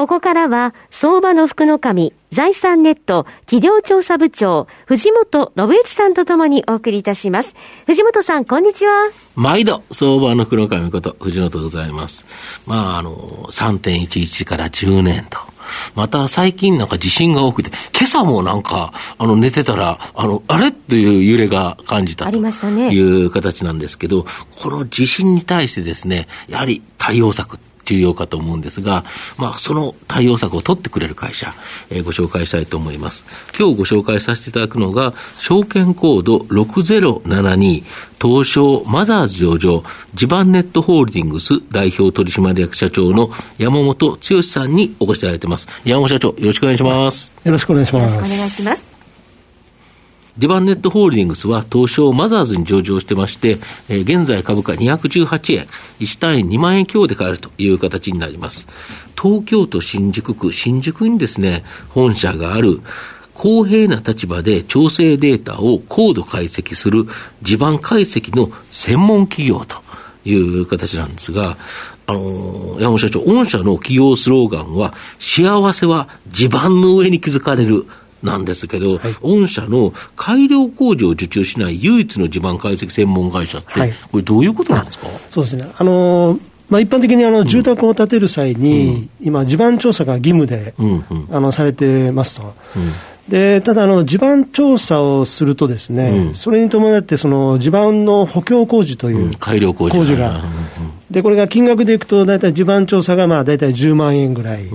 ここからは、相場の福の神、財産ネット企業調査部長、藤本信之さんとともにお送りいたします。藤本さん、こんにちは。毎度、相場の福の神こと、藤本でございます。まあ、あの、3.11から10年と。また最近なんか地震が多くて、今朝もなんか、あの、寝てたら、あの、あれ？っていう揺れが感じたという形なんですけど、この地震に対してですね、やはり対応策重要かと思うんですが、まあ、その対応策を取ってくれる会社、えー、ご紹介したいと思います。今日ご紹介させていただくのが、証券コード6072、東証マザーズ上場、地盤ネットホールディングス代表取締役社長の山本剛さんにお越しいただいています。山本社長、よろしくお願いします。よろしくお願いします。よろしくお願いします。デバンネットホールディングスは東証マザーズに上場してまして、えー、現在株価218円、1単位2万円強で買えるという形になります。東京都新宿区、新宿にですね、本社がある、公平な立場で調整データを高度解析する地盤解析の専門企業という形なんですが、あのー、山本社長、御社の企業スローガンは、幸せは地盤の上に築かれるなんですけど、はい、御社の改良工事を受注しない唯一の地盤解析専門会社って、はい、これ、どういうことなんですか？そうですね。あのーまあ、一般的にあの住宅を建てる際に、うん、今、地盤調査が義務で、あのされてますと、うん、でただあの、地盤調査をすると、ですね、うん、それに伴ってその地盤の補強工事という改良工事。が、でこれが金額でいくと、大体地盤調査がまあ大体10万円ぐらい。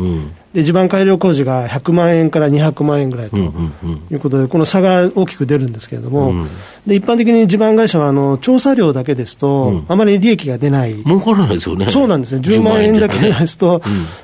で地盤改良工事が100万円から200万円ぐらいということで、この差が大きく出るんですけれども、うん、で一般的に地盤会社はあの調査料だけですと、うん、あまり利益が出ない、儲からないですよね、そうなんですね、10万円だけですと、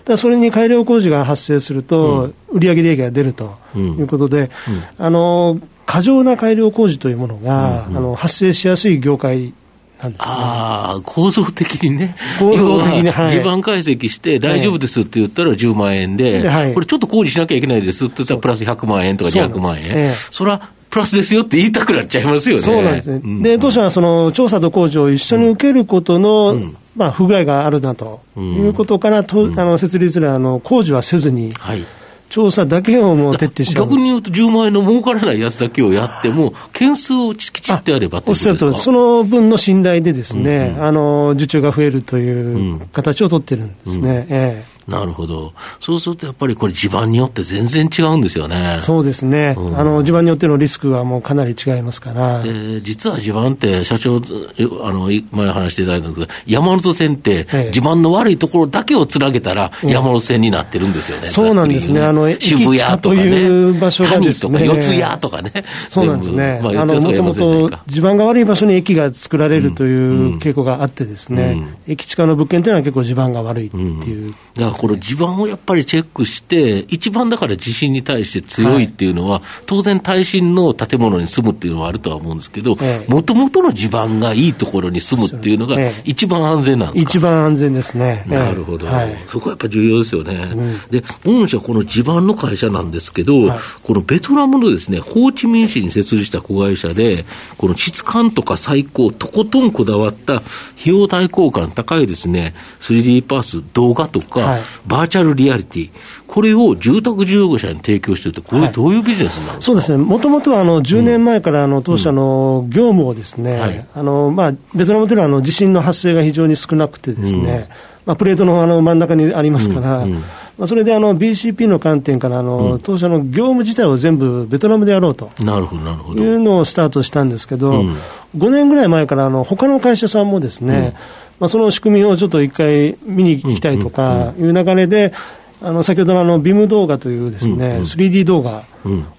うん、それに改良工事が発生すると、売上利益が出るということで、あの過剰な改良工事というものが、あの発生しやすい業界なんですね。ああ、構造的にね。構造的に、はい。地盤解析して大丈夫ですって言ったら10万円で、はい、これちょっと工事しなきゃいけないですって言ったらプラス100万円とか200万円。そ,、ええ、それはプラスですよって言いたくなっちゃいますよね。そうなんですね。うん、で、当社はその調査と工事を一緒に受けることの、うん、まあ、不具合があるなということから、とあの設立するあの工事はせずに、はい調査だけをもう徹底して逆に言うと、10万円の儲からないやつだけをやっても、件数をきちっとやればおっしゃるとその分の信頼でですね、うんうん、あの受注が増えるという形を取ってるんですね。うんうん、ええなるほど。そうするとやっぱりこれ地盤によって全然違うんですよね。そうですね。うん、あの、地盤によってのリスクはもうかなり違いますから。で、実は地盤って社長、あの、前話していただいたんですけど、山手線って地盤の悪いところだけをつなげたら山手線になってるんですよね。そうなんですね。あの、渋谷とかね。場所がですね。四谷とかね。そうなんですね。まあ、あの、もともと地盤が悪い場所に駅が作られるという傾向があってですね、うんうん、駅地下の物件というのは結構地盤が悪いっていう。だからこれ地盤をやっぱりチェックして、一番だから地震に対して強いっていうのは、はい、当然耐震の建物に住むっていうのはあるとは思うんですけど、もともとの地盤がいいところに住むっていうのが一番安全なんですか、一番安全ですね。なるほど、はい、そこはやっぱ重要ですよね。うん、で、御社この地盤の会社なんですけど、はい、このベトナムのですね、ホーチミン市に設立した子会社で、この質感とか最高、とことんこだわった費用対効果の高いですね、3D パース、動画とか、バーチャルリアリティ、これを住宅事業者に提供してるって、これ、どういうビジネスなんですか、はい、そうですね、もともとはあの10年前からあの当社の業務をですね、うんはい、あのまあ、ベトナムというのはあの地震の発生が非常に少なくてですね、うん、まあ、プレートのあの真ん中にありますから、うん、まあ、それであの BCP の観点からあの、当社の業務自体を全部ベトナムでやろうと。なるほどなるほど。いうのをスタートしたんですけど、うん、5年ぐらい前からあの他の会社さんもですね、まあ、その仕組みをちょっと一回見に行きたいとかいう流れで、あの先ほどのあのビム動画というですね、うんうん、3D 動画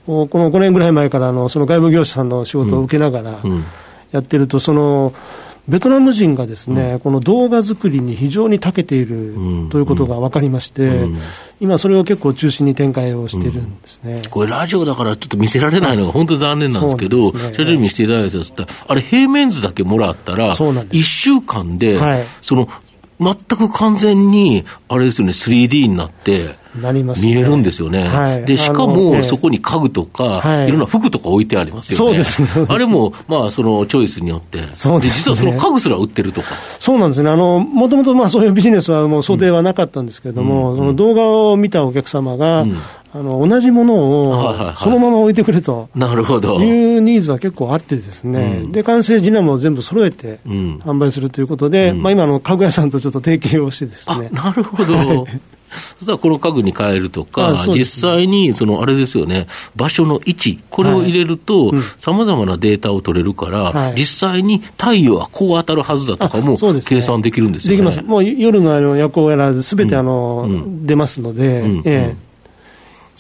を、この5年ぐらい前からあのその外部業者さんの仕事を受けながらやってると、そのベトナム人がですね、うん、この動画作りに非常に長けているということが分かりまして、うん、今、それを結構中心に展開をしてるんですね、これ、ラジオだからちょっと見せられないのが本当残念なんですけど、そ、ね,、れ見せていただいたら、あれ、平面図だけもらったら、1週間で、はい、その全く完全に、あれですよね、3D になって、見えるんですよね。はい、で、しかも、そこに家具とか、はい、いろんな服とか置いてありますよね。そうですね。あれも、まあ、そのチョイスによって。そうです、ね、実はその家具すら売ってるとか。そうなんですね。あの、もともとまあそういうビジネスはもう想定はなかったんですけれども、うん、その動画を見たお客様が、うん。あの同じものをそのまま置いてくれと。なるほど。いうニーズは結構あってですね、うん、で完成時にも全部揃えて販売するということで、うん、まあ、今の家具屋さんとちょっと提携をしてですね。なるほど、そしたらこの家具に変えるとか、実際にそのあれですよね、場所の位置、これを入れると、さまざまなデータを取れるから、はい、実際に太陽はこう当たるはずだとかも、計算できるんですよね。できます。もう夜のあの夜行やらず、すべてあの、うん、出ますので、うん。ええ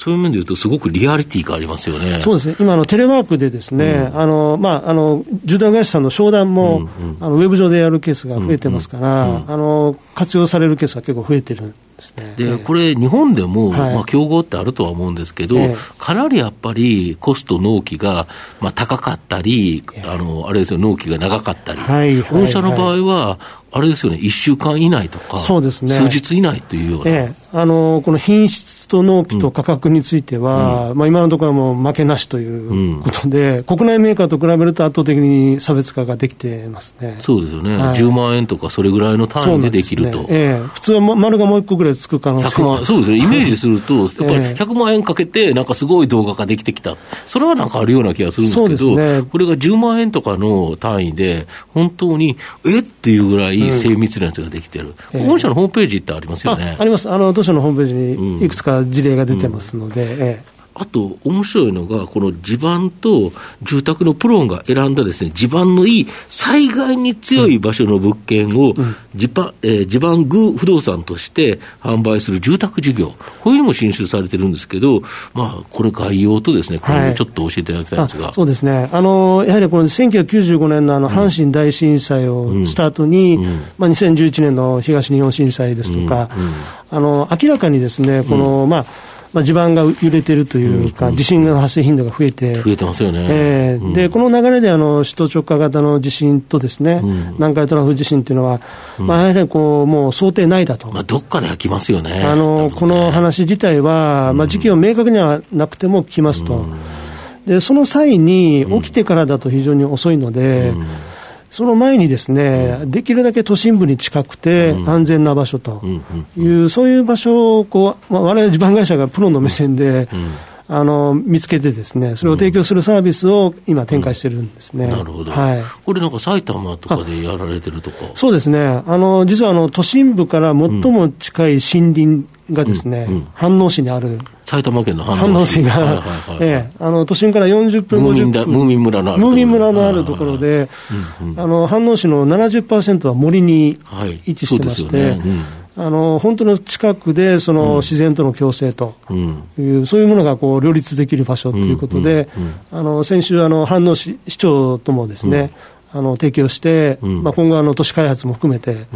そういう面でいうと、すごくリアリティがありますよね。そうですね。今、のテレワークでですね、うん、あの、まあ、あの、住宅会社さんの商談も、うんうん、あの、ウェブ上でやるケースが増えてますから、うんうん、あの、活用されるケースが結構増えてるんですね。で、これ、日本でも、はい、まあ、競合ってあるとは思うんですけど、えー、かなりやっぱりコスト、納期が、まあ、高かったり、あの、あれですよ、納期が長かったり。はい。御社の場合は、あれですよね、1週間以内とか、そうですね、数日以内というような、ええ、あのこの品質と納期と価格については、うん、まあ、今のところはもう負けなしということで、うん、国内メーカーと比べると圧倒的に差別化ができてますね。そうですよね、はい、10万円とか、それぐらいの単位でできると。ねええ、普通は丸がもう一個ぐらいつく可能性万そうですね、イメージすると、やっぱり100万円かけて、なんかすごい動画ができてきた、それはなんかあるような気がするんですけど、ね、これが10万円とかの単位で、本当に、えっていうぐらい精密なやつができてる、御社のホームページってありますよね。あります、あの当社のホームページにいくつか事例が出てますので。うんあと、面白いのが、この地盤と住宅のプロが選んだですね、地盤のいい、災害に強い場所の物件を地盤、えー、地盤具不動産として販売する住宅事業、こういうのも進出されてるんですけど、まあ、これ概要とですね、これをちょっと教えていただきたいんですが。はい、そうですね。あの、やはりこの1995年のあの、阪神大震災をスタートに、うん。うん、まあ、2011年の東日本震災ですとか、うん、あの、明らかにですね、この、まあ、まあ、地盤が揺れてるというか、地震の発生頻度が増えて、増えてますよね、えーでこの流れであの首都直下型の地震とですね、南海トラフ地震っていうのは、まあ、やはりこうもう想定内だと、まあ、どっかでは来ますよね。あの、この話自体は、まあ、時期を明確にはなくても来ますと。でその際に起きてからだと非常に遅いので、その前にですね、うん、できるだけ都心部に近くて安全な場所という、そういう場所をこう、まあ、我々地盤会社がプロの目線で、あの見つけてですね、それを提供するサービスを今、展開してるんですね、なるほど、はい、これなんか埼玉とかでやられてるとか。そうですね、あの実はあの都心部から最も近い森林がですね、うんうん、飯能市にある。埼玉県の飯能市。が、はいはいはいええ、あの都心から40分、50分、ムーミン村のあるムーミン村のあるところで、あの飯能市の70%は森に位置してまして、はいあの本当の近くでその自然との共生という、うん、そういうものがこう両立できる場所ということで、あの先週あの、飯能市市長ともですね、あの提供して、まあ、今後あの、都市開発も含めて、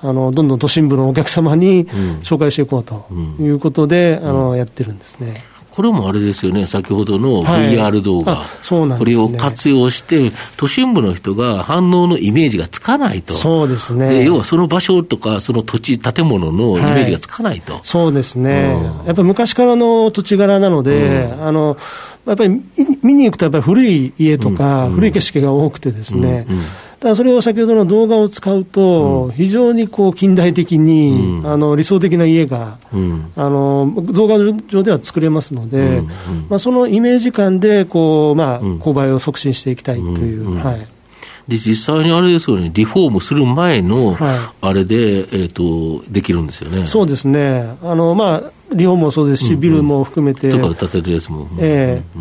あのどんどん都心部のお客様に紹介していこうということで、あのやってるんですね。これもあれですよね、先ほどの VR 動画、はいね、これを活用して、都心部の人が反応のイメージがつかないと、そうですね。要はその場所とか、その土地、建物のイメージがつかないと、はい、そうですね、うん、やっぱり昔からの土地柄なので、うん、あのやっぱり見に行くと、やっぱり古い家とか、古い景色が多くてですね、うんただそれを先ほどの動画を使うと、非常にこう近代的に、あの理想的な家が、あの動画上では作れますので、まあ、そのイメージ感でこう、まあ、購買を促進していきたいという。はい。で、実際にあれですよね、リフォームする前の、あれで、はい、えっ、ー、と、できるんですよね。そうですね。あの、まあ、リフォームもそうですし、ビルも含めて。とか建てるやつも。ええ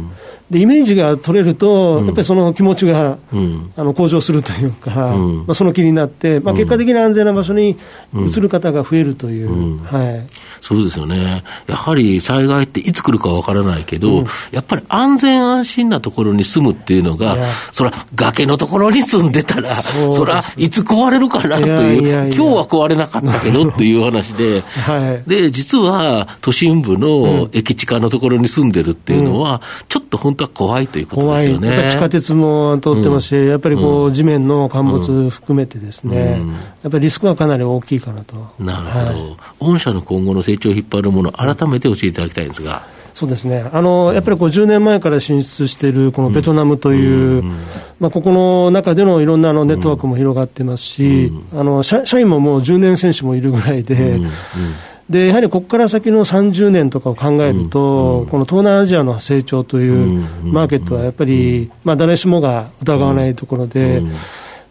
でイメージが取れると、やっぱりその気持ちが、あの向上するというか、まあ、その気になって、まあ、結果的に安全な場所に移る方が増えるという、はい、そうですよね、やはり災害っていつ来るかわからないけど、やっぱり安全安心なところに住むっていうのが、そら、崖のところに住んでたら、そら、いつ壊れるかなという、今日は壊れなかったけどっていう話で、はい、で実は都心部の駅地下のところに住んでるっていうのは、ちょっと本当は怖いということですよね。地下鉄も通ってますし、うん、やっぱりこう、地面の陥没含めてですね、うん、やっぱりリスクはかなり大きいかなと。なるほど。はい、御社の今後の成長を引っ張るもの、改めて教えていただきたいんですが。そうですね、あのやっぱりこう10年前から進出しているこのベトナムという、まあ、ここの中でのいろんなあのネットワークも広がってますし、あの社員ももう10年選手もいるぐらいで、でやはりここから先の30年とかを考えると、うん、この東南アジアの成長というマーケットはやっぱり、まあ、誰しもが疑わないところで。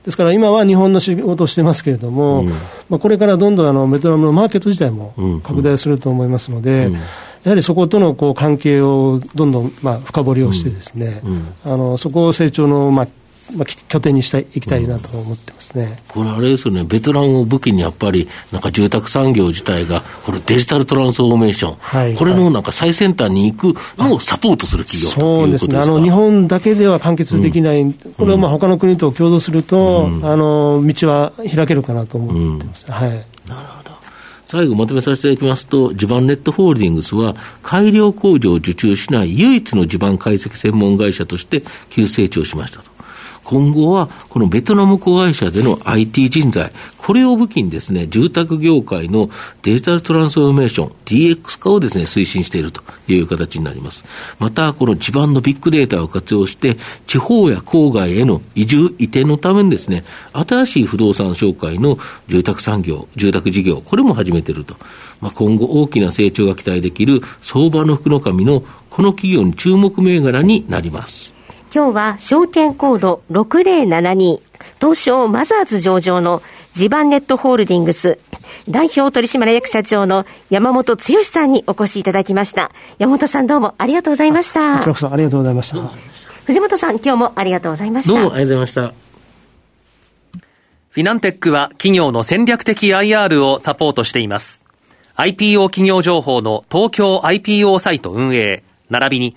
ですから今は日本の仕事をしてますけれども、うん、まあ、これからどんどんあのベトナムのマーケット自体も拡大すると思いますので、うん、やはりそことのこう関係をどんどんまあ深掘りをしてですね、うん、あのそこを成長のまあまあ、拠点にしたいいきたいなと思ってますね、これ、あれですよね、ベトナムを武器にやっぱり、なんか住宅産業自体が、これ、デジタルトランスフォーメーション、はい、これのなんか最先端に行くのをサポートする企業そうですね、あの日本だけでは完結できない、うん、これをまあ他の国と共同すると、うん、あの道は開けるかなと思ってます、うん、はい、なるほど。最後まとめさせていただきますと、地盤ネットホールディングスは、改良工場を受注しない唯一の地盤解析専門会社として急成長しましたと。今後はこのベトナム子会社での IT 人材、これを武器にですね、住宅業界のデジタルトランスフォーメーション、DX 化をですね、推進しているという形になります。また、この地盤のビッグデータを活用して、地方や郊外への移住、移転のためにですね、新しい不動産紹介の住宅産業、住宅事業、これも始めていると。まあ、今後大きな成長が期待できる相場の福の神のこの企業に注目銘柄になります。今日は証券コード6072東証マザーズ上場の地盤ネットホールディングス代表取締役社長の山本剛さんにお越しいただきました。山本さんどうもありがとうございました。こちらこそありがとうございました。藤本さん今日もありがとうございました。どうもありがとうございました。フィナンテックは企業の戦略的 IR をサポートしています。IPO 企業情報の東京 IPO サイト運営、並びに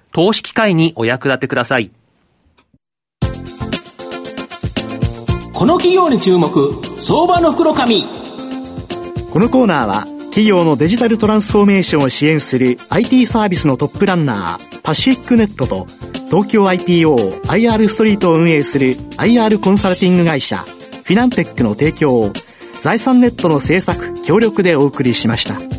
投資機会にお役立てください。この企業に注目、相場の袋紙。このコーナーは、企業のデジタルトランスフォーメーションを支援する IT サービスのトップランナー、パシフィックネットと、東京 IPO、IR ストリートを運営する IR コンサルティング会社、フィナンテックの提供を、財産ネットの制作、協力でお送りしました。